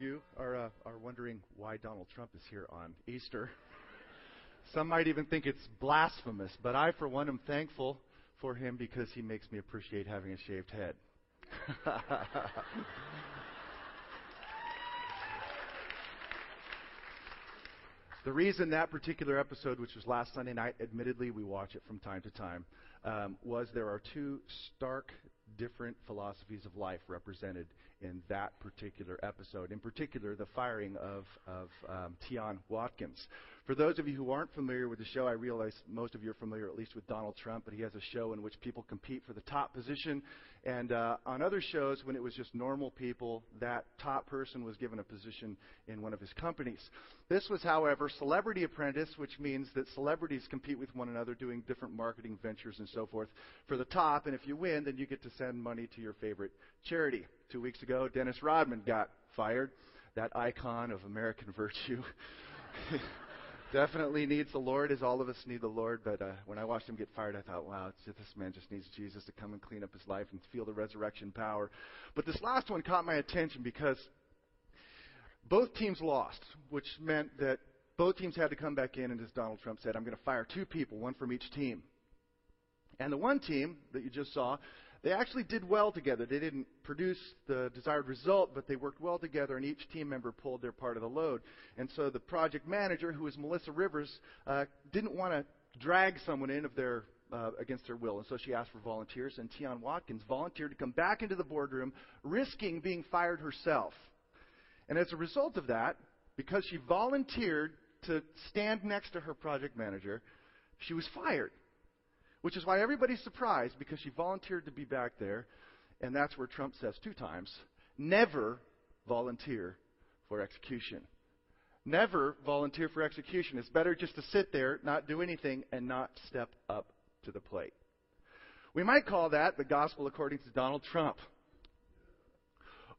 you are, uh, are wondering why Donald Trump is here on Easter. Some might even think it's blasphemous, but I, for one, am thankful for him because he makes me appreciate having a shaved head. the reason that particular episode, which was last Sunday night, admittedly we watch it from time to time, um, was there are two stark different philosophies of life represented in that particular episode. In particular, the firing of, of um, Tionne Watkins. For those of you who aren't familiar with the show, I realize most of you are familiar at least with Donald Trump, but he has a show in which people compete for the top position. And uh, on other shows, when it was just normal people, that top person was given a position in one of his companies. This was, however, Celebrity Apprentice, which means that celebrities compete with one another doing different marketing ventures and so forth for the top. And if you win, then you get to send money to your favorite charity. Two weeks ago, Dennis Rodman got fired, that icon of American virtue. Definitely needs the Lord, as all of us need the Lord. But uh, when I watched him get fired, I thought, wow, this man just needs Jesus to come and clean up his life and feel the resurrection power. But this last one caught my attention because both teams lost, which meant that both teams had to come back in, and as Donald Trump said, I'm going to fire two people, one from each team. And the one team that you just saw they actually did well together. They didn't produce the desired result, but they worked well together, and each team member pulled their part of the load. And so the project manager, who was Melissa Rivers, uh, didn't want to drag someone in of their uh, against their will, and so she asked for volunteers. And Tionne Watkins volunteered to come back into the boardroom, risking being fired herself. And as a result of that, because she volunteered to stand next to her project manager, she was fired. Which is why everybody's surprised because she volunteered to be back there. And that's where Trump says two times never volunteer for execution. Never volunteer for execution. It's better just to sit there, not do anything, and not step up to the plate. We might call that the gospel according to Donald Trump.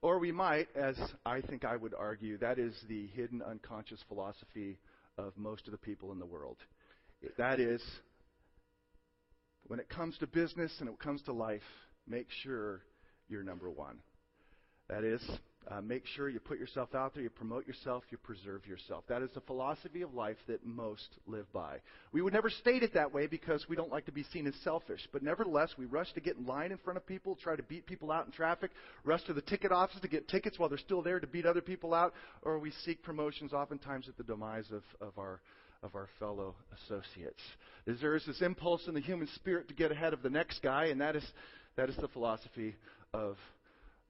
Or we might, as I think I would argue, that is the hidden unconscious philosophy of most of the people in the world. That is, when it comes to business and it comes to life, make sure you're number one. That is, uh, make sure you put yourself out there, you promote yourself, you preserve yourself. That is the philosophy of life that most live by. We would never state it that way because we don't like to be seen as selfish. But nevertheless, we rush to get in line in front of people, try to beat people out in traffic, rush to the ticket office to get tickets while they're still there to beat other people out, or we seek promotions oftentimes at the demise of, of our of our fellow associates. There is this impulse in the human spirit to get ahead of the next guy, and that is, that is the philosophy of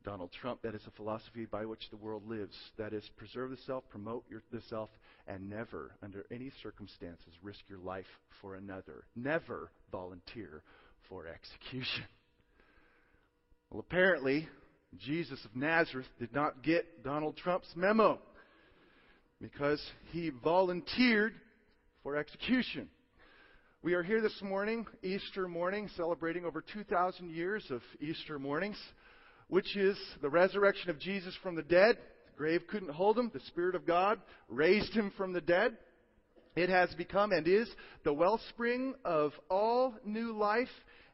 Donald Trump. That is the philosophy by which the world lives. That is, preserve the self, promote your, the self, and never, under any circumstances, risk your life for another. Never volunteer for execution. Well, apparently, Jesus of Nazareth did not get Donald Trump's memo because he volunteered for execution. We are here this morning, Easter morning, celebrating over 2,000 years of Easter mornings, which is the resurrection of Jesus from the dead. The grave couldn't hold him. The Spirit of God raised him from the dead. It has become and is the wellspring of all new life.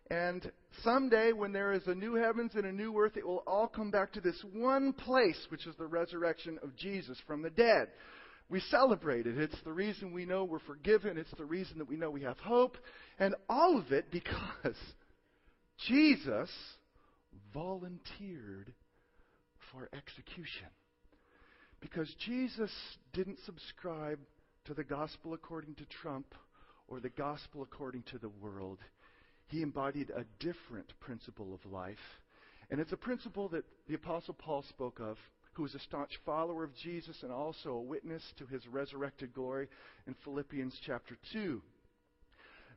And someday, when there is a new heavens and a new earth, it will all come back to this one place, which is the resurrection of Jesus from the dead. We celebrate it. It's the reason we know we're forgiven. It's the reason that we know we have hope. And all of it because Jesus volunteered for execution. Because Jesus didn't subscribe to the gospel according to Trump or the gospel according to the world. He embodied a different principle of life. And it's a principle that the Apostle Paul spoke of who was a staunch follower of Jesus and also a witness to his resurrected glory in Philippians chapter 2.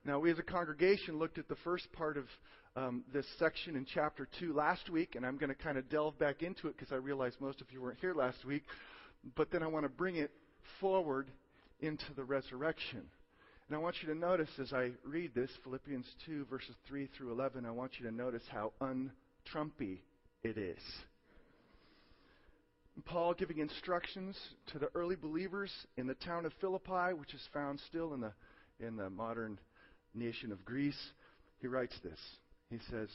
Now, we as a congregation looked at the first part of um, this section in chapter 2 last week, and I'm going to kind of delve back into it because I realize most of you weren't here last week. But then I want to bring it forward into the resurrection. And I want you to notice as I read this, Philippians 2, verses 3 through 11, I want you to notice how un-Trumpy it is. Paul giving instructions to the early believers in the town of Philippi, which is found still in the, in the modern nation of Greece. He writes this. He says,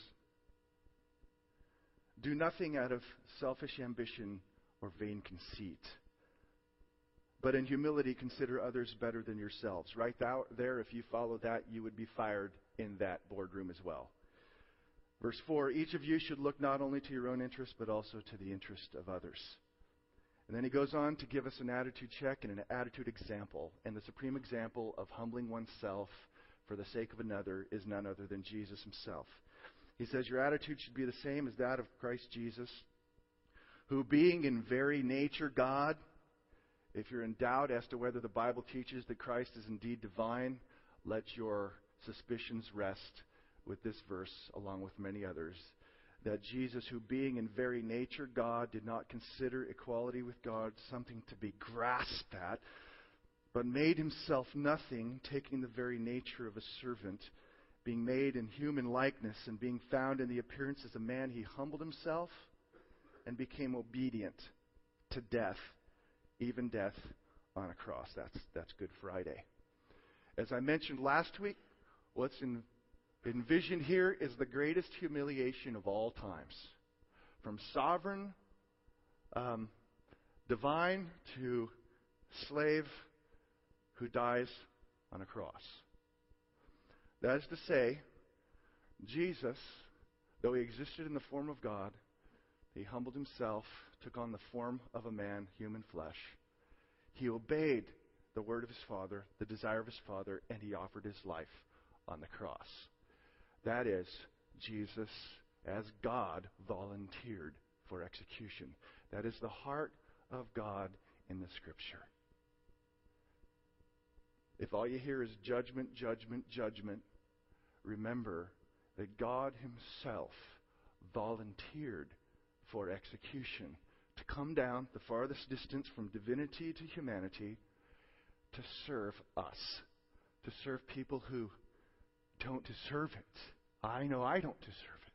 Do nothing out of selfish ambition or vain conceit. But in humility, consider others better than yourselves. Right there, if you follow that, you would be fired in that boardroom as well. Verse 4 Each of you should look not only to your own interest, but also to the interest of others. And then he goes on to give us an attitude check and an attitude example. And the supreme example of humbling oneself for the sake of another is none other than Jesus himself. He says, Your attitude should be the same as that of Christ Jesus, who, being in very nature God, if you're in doubt as to whether the Bible teaches that Christ is indeed divine, let your suspicions rest with this verse, along with many others, that Jesus, who being in very nature God, did not consider equality with God something to be grasped at, but made himself nothing, taking the very nature of a servant, being made in human likeness, and being found in the appearance as a man, he humbled himself and became obedient to death, even death on a cross. That's, that's Good Friday. As I mentioned last week, what's in envisioned here is the greatest humiliation of all times. From sovereign, um, divine, to slave who dies on a cross. That is to say, Jesus, though he existed in the form of God, he humbled himself, took on the form of a man, human flesh. He obeyed the word of his Father, the desire of his Father, and he offered his life on the cross. That is, Jesus, as God, volunteered for execution. That is the heart of God in the Scripture. If all you hear is judgment, judgment, judgment, remember that God Himself volunteered for execution to come down the farthest distance from divinity to humanity to serve us, to serve people who don't deserve it. I know I don't deserve it.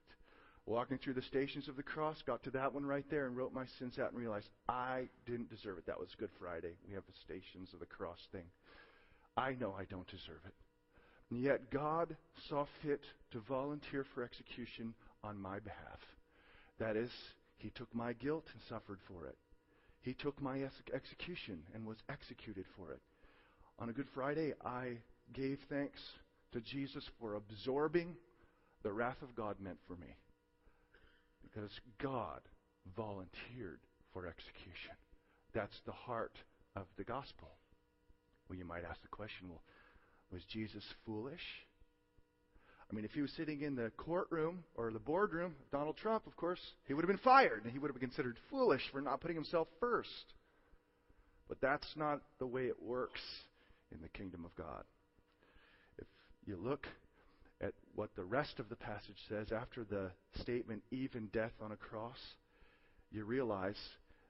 Walking through the stations of the cross, got to that one right there and wrote my sins out and realized I didn't deserve it. That was Good Friday. We have the stations of the cross thing. I know I don't deserve it. And yet God saw fit to volunteer for execution on my behalf. That is, He took my guilt and suffered for it. He took my execution and was executed for it. On a Good Friday, I gave thanks to Jesus for absorbing the wrath of God meant for me. Because God volunteered for execution. That's the heart of the gospel. Well, you might ask the question well, was Jesus foolish? I mean, if he was sitting in the courtroom or the boardroom, Donald Trump, of course, he would have been fired and he would have been considered foolish for not putting himself first. But that's not the way it works in the kingdom of God. If you look at what the rest of the passage says after the statement, even death on a cross, you realize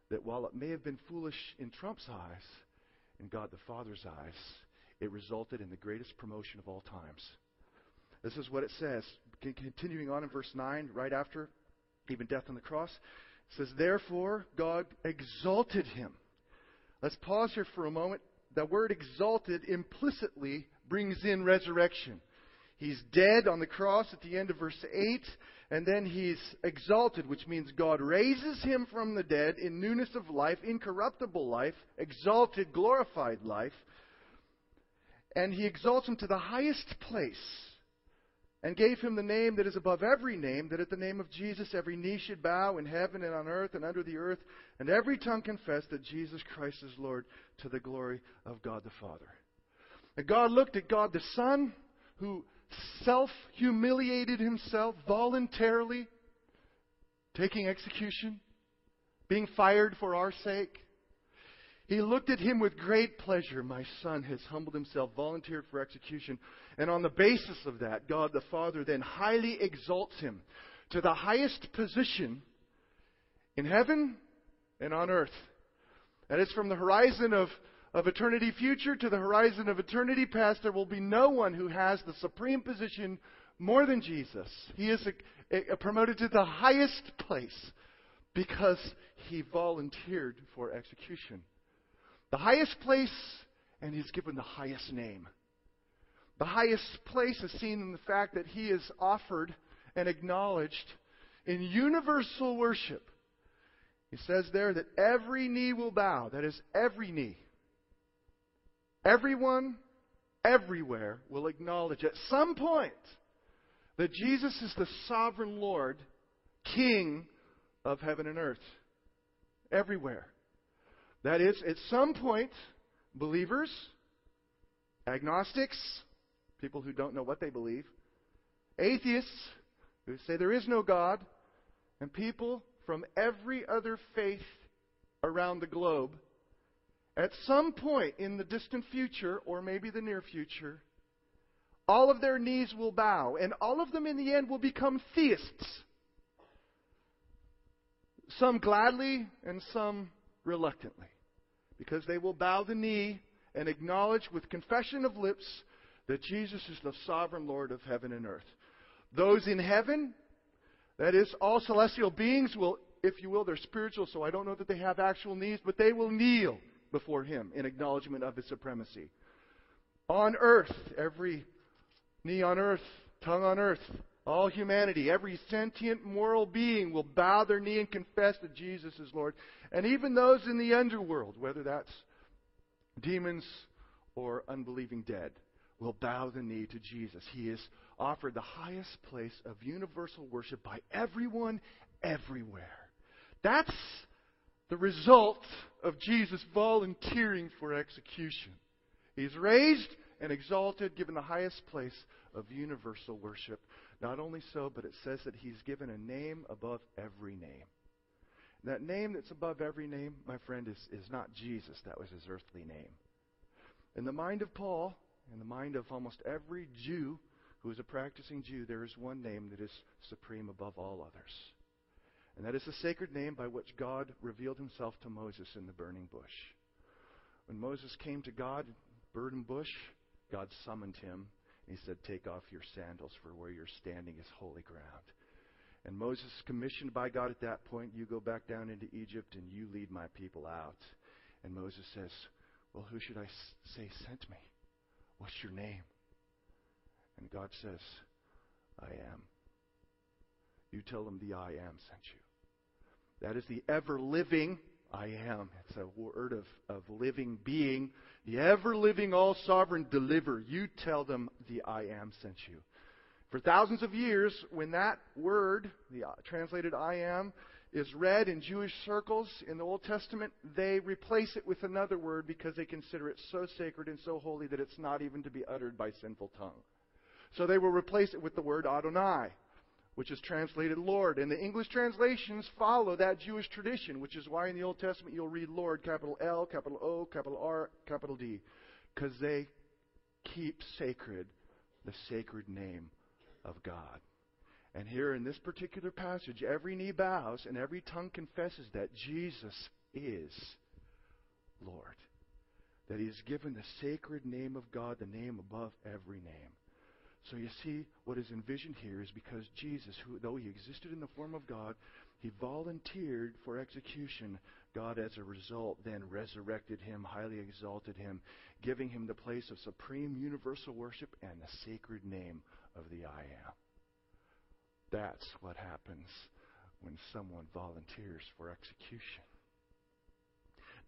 that while it may have been foolish in Trump's eyes, in God the Father's eyes, it resulted in the greatest promotion of all times. This is what it says. Continuing on in verse 9, right after even death on the cross, it says, Therefore God exalted him. Let's pause here for a moment. The word exalted implicitly brings in resurrection. He's dead on the cross at the end of verse 8, and then he's exalted, which means God raises him from the dead in newness of life, incorruptible life, exalted, glorified life. And he exalts him to the highest place and gave him the name that is above every name, that at the name of Jesus every knee should bow in heaven and on earth and under the earth, and every tongue confess that Jesus Christ is Lord to the glory of God the Father. And God looked at God the Son, who self humiliated himself voluntarily, taking execution, being fired for our sake. He looked at him with great pleasure. My son has humbled himself, volunteered for execution. And on the basis of that, God the Father then highly exalts him to the highest position in heaven and on earth. That is from the horizon of of eternity future to the horizon of eternity past, there will be no one who has the supreme position more than Jesus. He is a, a promoted to the highest place because he volunteered for execution. The highest place, and he's given the highest name. The highest place is seen in the fact that he is offered and acknowledged in universal worship He says there that every knee will bow. That is, every knee. Everyone, everywhere will acknowledge at some point that Jesus is the sovereign Lord, King of heaven and earth. Everywhere. That is, at some point, believers, agnostics, people who don't know what they believe, atheists who say there is no God, and people from every other faith around the globe, at some point in the distant future, or maybe the near future, all of their knees will bow, and all of them in the end will become theists. Some gladly and some reluctantly. Because they will bow the knee and acknowledge with confession of lips that Jesus is the sovereign Lord of heaven and earth. Those in heaven, that is, all celestial beings will, if you will, they're spiritual, so I don't know that they have actual knees, but they will kneel before Him in acknowledgement of His supremacy. On earth, every knee on earth, tongue on earth, all humanity, every sentient moral being will bow their knee and confess that Jesus is Lord. And even those in the underworld, whether that's demons or unbelieving dead, will bow the knee to Jesus. He is offered the highest place of universal worship by everyone, everywhere. That's the result of Jesus volunteering for execution. He's raised and exalted, given the highest place of universal worship. Not only so, but it says that he's given a name above every name. That name that's above every name, my friend, is, is not Jesus. That was his earthly name. In the mind of Paul, in the mind of almost every Jew who is a practicing Jew, there is one name that is supreme above all others. And that is the sacred name by which God revealed himself to Moses in the burning bush. When Moses came to God, burning bush, God summoned him. And he said, Take off your sandals, for where you're standing is holy ground. And Moses is commissioned by God at that point, You go back down into Egypt and you lead my people out. And Moses says, Well, who should I say sent me? What's your name? And God says, I am. You tell them the I am sent you. That is the ever living I am. It's a word of, of living being. The ever living, all sovereign deliver. You tell them the I am sent you. For thousands of years, when that word, the uh, translated I am, is read in Jewish circles in the Old Testament, they replace it with another word because they consider it so sacred and so holy that it's not even to be uttered by sinful tongue. So they will replace it with the word Adonai which is translated Lord. And the English translations follow that Jewish tradition, which is why in the Old Testament you'll read Lord, capital L, capital O, capital R, capital D, because they keep sacred the sacred name of God. And here in this particular passage, every knee bows and every tongue confesses that Jesus is Lord. That he has given the sacred name of God, the name above every name. So you see, what is envisioned here is because Jesus, who, though he existed in the form of God, he volunteered for execution. God, as a result, then resurrected him, highly exalted him, giving him the place of supreme universal worship and the sacred name of the I am. That's what happens when someone volunteers for execution.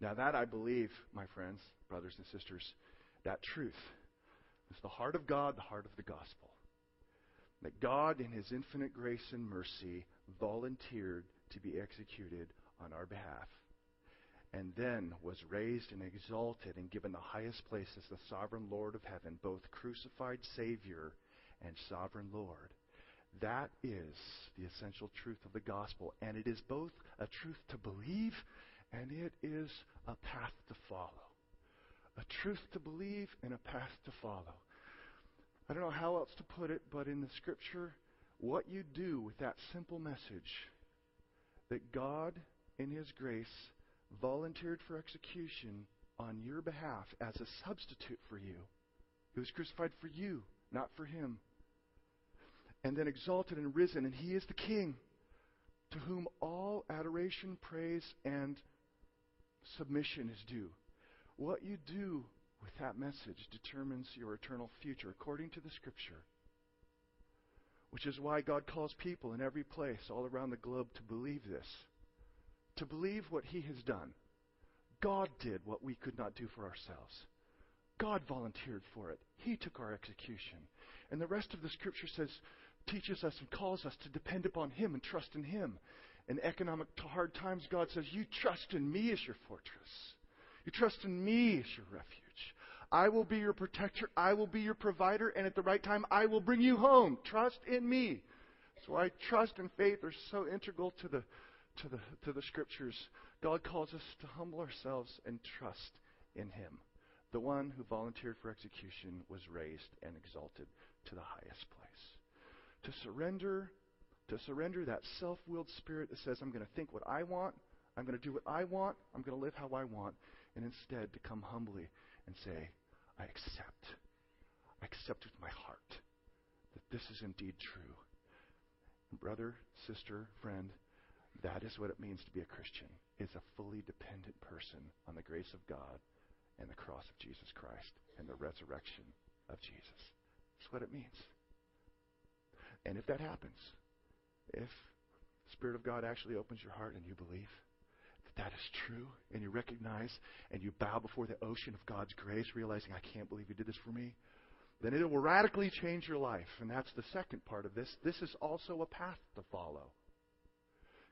Now, that I believe, my friends, brothers and sisters, that truth it's the heart of God, the heart of the gospel. That God, in His infinite grace and mercy, volunteered to be executed on our behalf. And then was raised and exalted and given the highest place as the sovereign Lord of heaven, both crucified Savior and sovereign Lord. That is the essential truth of the gospel. And it is both a truth to believe and it is a path to follow a truth to believe and a path to follow. I don't know how else to put it, but in the scripture, what you do with that simple message that God, in His grace, volunteered for execution on your behalf as a substitute for you. He was crucified for you, not for Him. And then exalted and risen, and He is the King to whom all adoration, praise, and submission is due. What you do with that message determines your eternal future, according to the Scripture. Which is why God calls people in every place all around the globe to believe this. to believe what he has done. God did what we could not do for ourselves. God volunteered for it. He took our execution. And the rest of the scripture says, teaches us and calls us to depend upon Him and trust in Him. In economic hard times, God says, You trust in me as your fortress. You trust in me as your refuge. I will be your protector. I will be your provider. And at the right time, I will bring you home. Trust in me. So I trust and faith are so integral to the, to the, to the scriptures. God calls us to humble ourselves and trust in Him. The one who volunteered for execution was raised and exalted to the highest place. To surrender, to surrender that self-willed spirit that says, I'm going to think what I want, I'm going to do what I want, I'm going to live how I want, and instead to come humbly and say, I accept. I accept with my heart that this is indeed true. brother, sister, friend, that is what it means to be a Christian. Is a fully dependent person on the grace of God and the cross of Jesus Christ and the resurrection of Jesus. That's what it means. And if that happens, if the Spirit of God actually opens your heart and you believe that is true, and you recognize and you bow before the ocean of God's grace, realizing, I can't believe you did this for me, then it will radically change your life. And that's the second part of this. This is also a path to follow.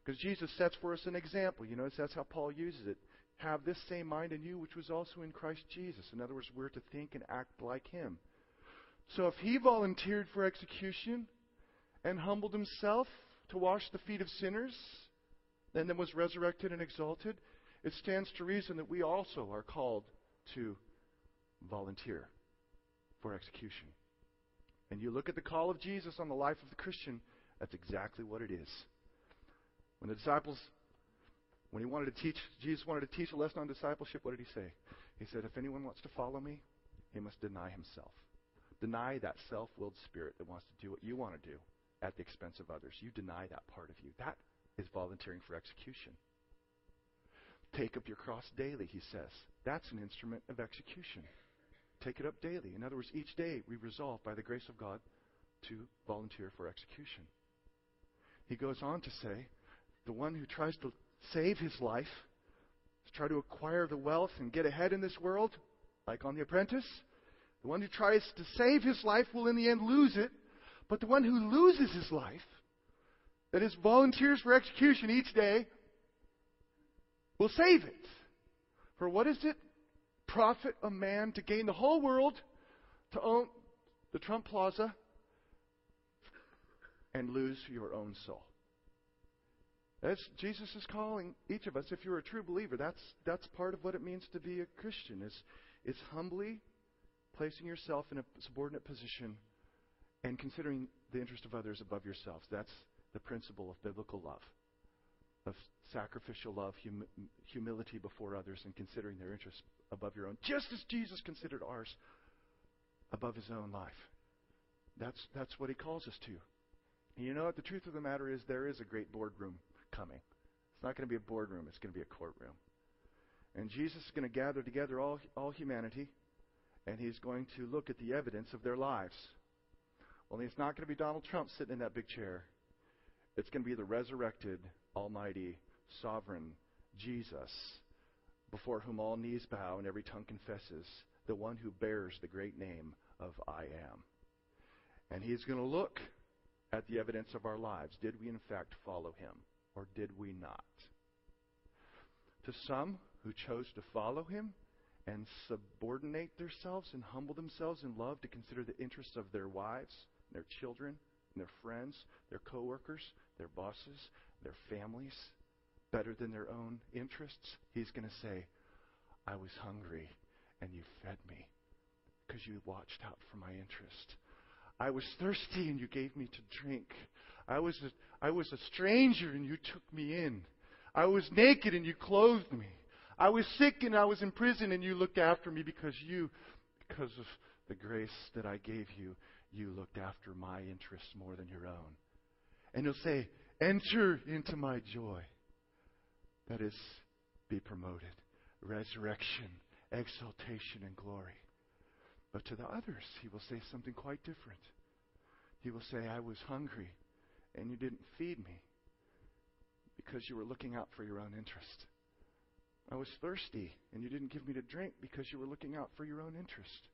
Because Jesus sets for us an example. You notice that's how Paul uses it. Have this same mind in you, which was also in Christ Jesus. In other words, we're to think and act like him. So if he volunteered for execution and humbled himself to wash the feet of sinners, and then was resurrected and exalted, it stands to reason that we also are called to volunteer for execution. And you look at the call of Jesus on the life of the Christian, that's exactly what it is. When the disciples, when he wanted to teach, Jesus wanted to teach a lesson on discipleship, what did he say? He said, If anyone wants to follow me, he must deny himself. Deny that self willed spirit that wants to do what you want to do at the expense of others. You deny that part of you. That is volunteering for execution. Take up your cross daily, he says. That's an instrument of execution. Take it up daily. In other words, each day we resolve by the grace of God to volunteer for execution. He goes on to say, the one who tries to save his life, to try to acquire the wealth and get ahead in this world, like on The Apprentice, the one who tries to save his life will in the end lose it. But the one who loses his life, that is, volunteers for execution each day, will save it. For what is it? Profit a man to gain the whole world, to own the Trump Plaza, and lose your own soul. As Jesus is calling each of us, if you're a true believer, that's, that's part of what it means to be a Christian, is, is humbly placing yourself in a subordinate position and considering the interest of others above yourselves. That's the principle of biblical love, of sacrificial love, hum- humility before others, and considering their interests above your own, just as Jesus considered ours above his own life. That's, that's what he calls us to. And you know what? The truth of the matter is, there is a great boardroom coming. It's not going to be a boardroom, it's going to be a courtroom. And Jesus is going to gather together all, all humanity, and he's going to look at the evidence of their lives. Only it's not going to be Donald Trump sitting in that big chair. It's going to be the resurrected, almighty, sovereign Jesus, before whom all knees bow and every tongue confesses, the one who bears the great name of I am. And he's going to look at the evidence of our lives. Did we, in fact, follow him, or did we not? To some who chose to follow him and subordinate themselves and humble themselves in love to consider the interests of their wives, and their children, their friends, their coworkers, their bosses, their families, better than their own interests, he's going to say, I was hungry and you fed me because you watched out for my interest. I was thirsty and you gave me to drink. I was a, I was a stranger and you took me in. I was naked and you clothed me. I was sick and I was in prison and you looked after me because you, because of the grace that I gave you, you looked after my interests more than your own. And he'll say, enter into my joy. That is, be promoted. Resurrection, exaltation, and glory. But to the others, he will say something quite different. He will say, I was hungry, and you didn't feed me because you were looking out for your own interest. I was thirsty, and you didn't give me to drink because you were looking out for your own interest.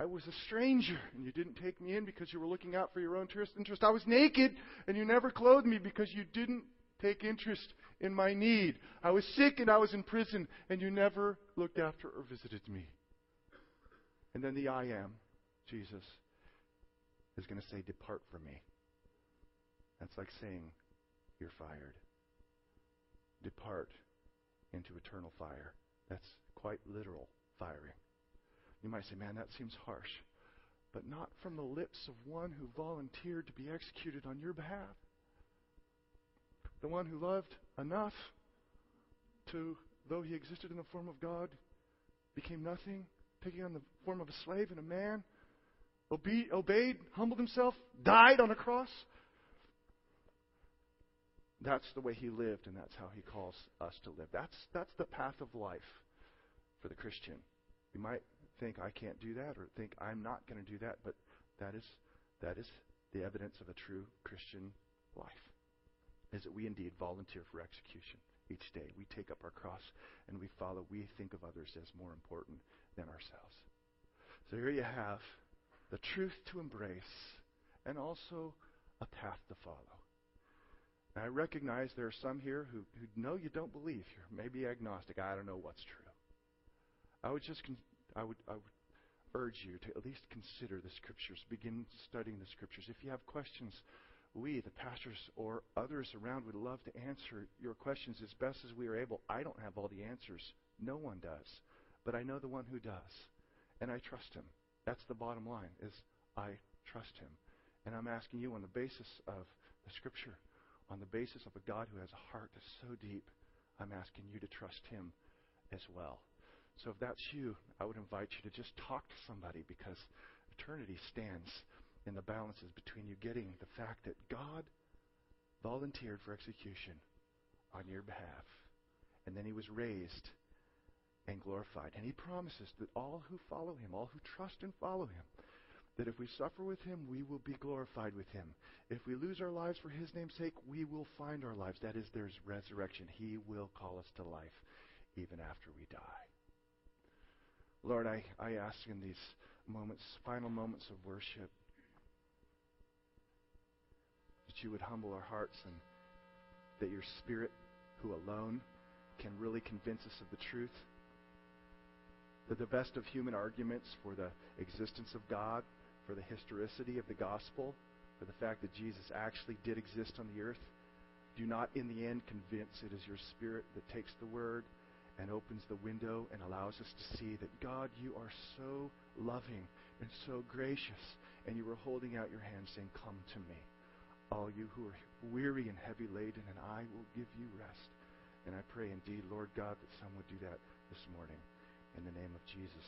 I was a stranger, and you didn't take me in because you were looking out for your own interest. I was naked, and you never clothed me because you didn't take interest in my need. I was sick, and I was in prison, and you never looked after or visited me. And then the I am, Jesus, is going to say, Depart from me. That's like saying, You're fired. Depart into eternal fire. That's quite literal firing. You might say, man, that seems harsh. But not from the lips of one who volunteered to be executed on your behalf. The one who loved enough to, though he existed in the form of God, became nothing, taking on the form of a slave and a man, obe- obeyed, humbled himself, died on a cross. That's the way he lived, and that's how he calls us to live. That's, that's the path of life for the Christian. You might think I can't do that or think I'm not going to do that, but that is, that is the evidence of a true Christian life. Is that we indeed volunteer for execution each day. We take up our cross and we follow. We think of others as more important than ourselves. So here you have the truth to embrace and also a path to follow. I recognize there are some here who, who know you don't believe. You're maybe agnostic. I don't know what's true. I would just con- I would, I would urge you to at least consider the Scriptures, begin studying the Scriptures. If you have questions, we, the pastors or others around, would love to answer your questions as best as we are able. I don't have all the answers. No one does. But I know the one who does. And I trust him. That's the bottom line, is I trust him. And I'm asking you on the basis of the Scripture, on the basis of a God who has a heart that's so deep, I'm asking you to trust him as well. So if that's you, I would invite you to just talk to somebody because eternity stands in the balances between you getting the fact that God volunteered for execution on your behalf, and then he was raised and glorified. And he promises that all who follow him, all who trust and follow him, that if we suffer with him, we will be glorified with him. If we lose our lives for his name's sake, we will find our lives. That is, there's resurrection. He will call us to life even after we die. Lord, I, I ask in these moments, final moments of worship, that you would humble our hearts and that your Spirit, who alone can really convince us of the truth, that the best of human arguments for the existence of God, for the historicity of the gospel, for the fact that Jesus actually did exist on the earth, do not in the end convince it is your Spirit that takes the word and opens the window and allows us to see that God, you are so loving and so gracious, and you are holding out your hand saying, Come to me, all you who are weary and heavy laden, and I will give you rest. And I pray indeed, Lord God, that some would do that this morning. In the name of Jesus.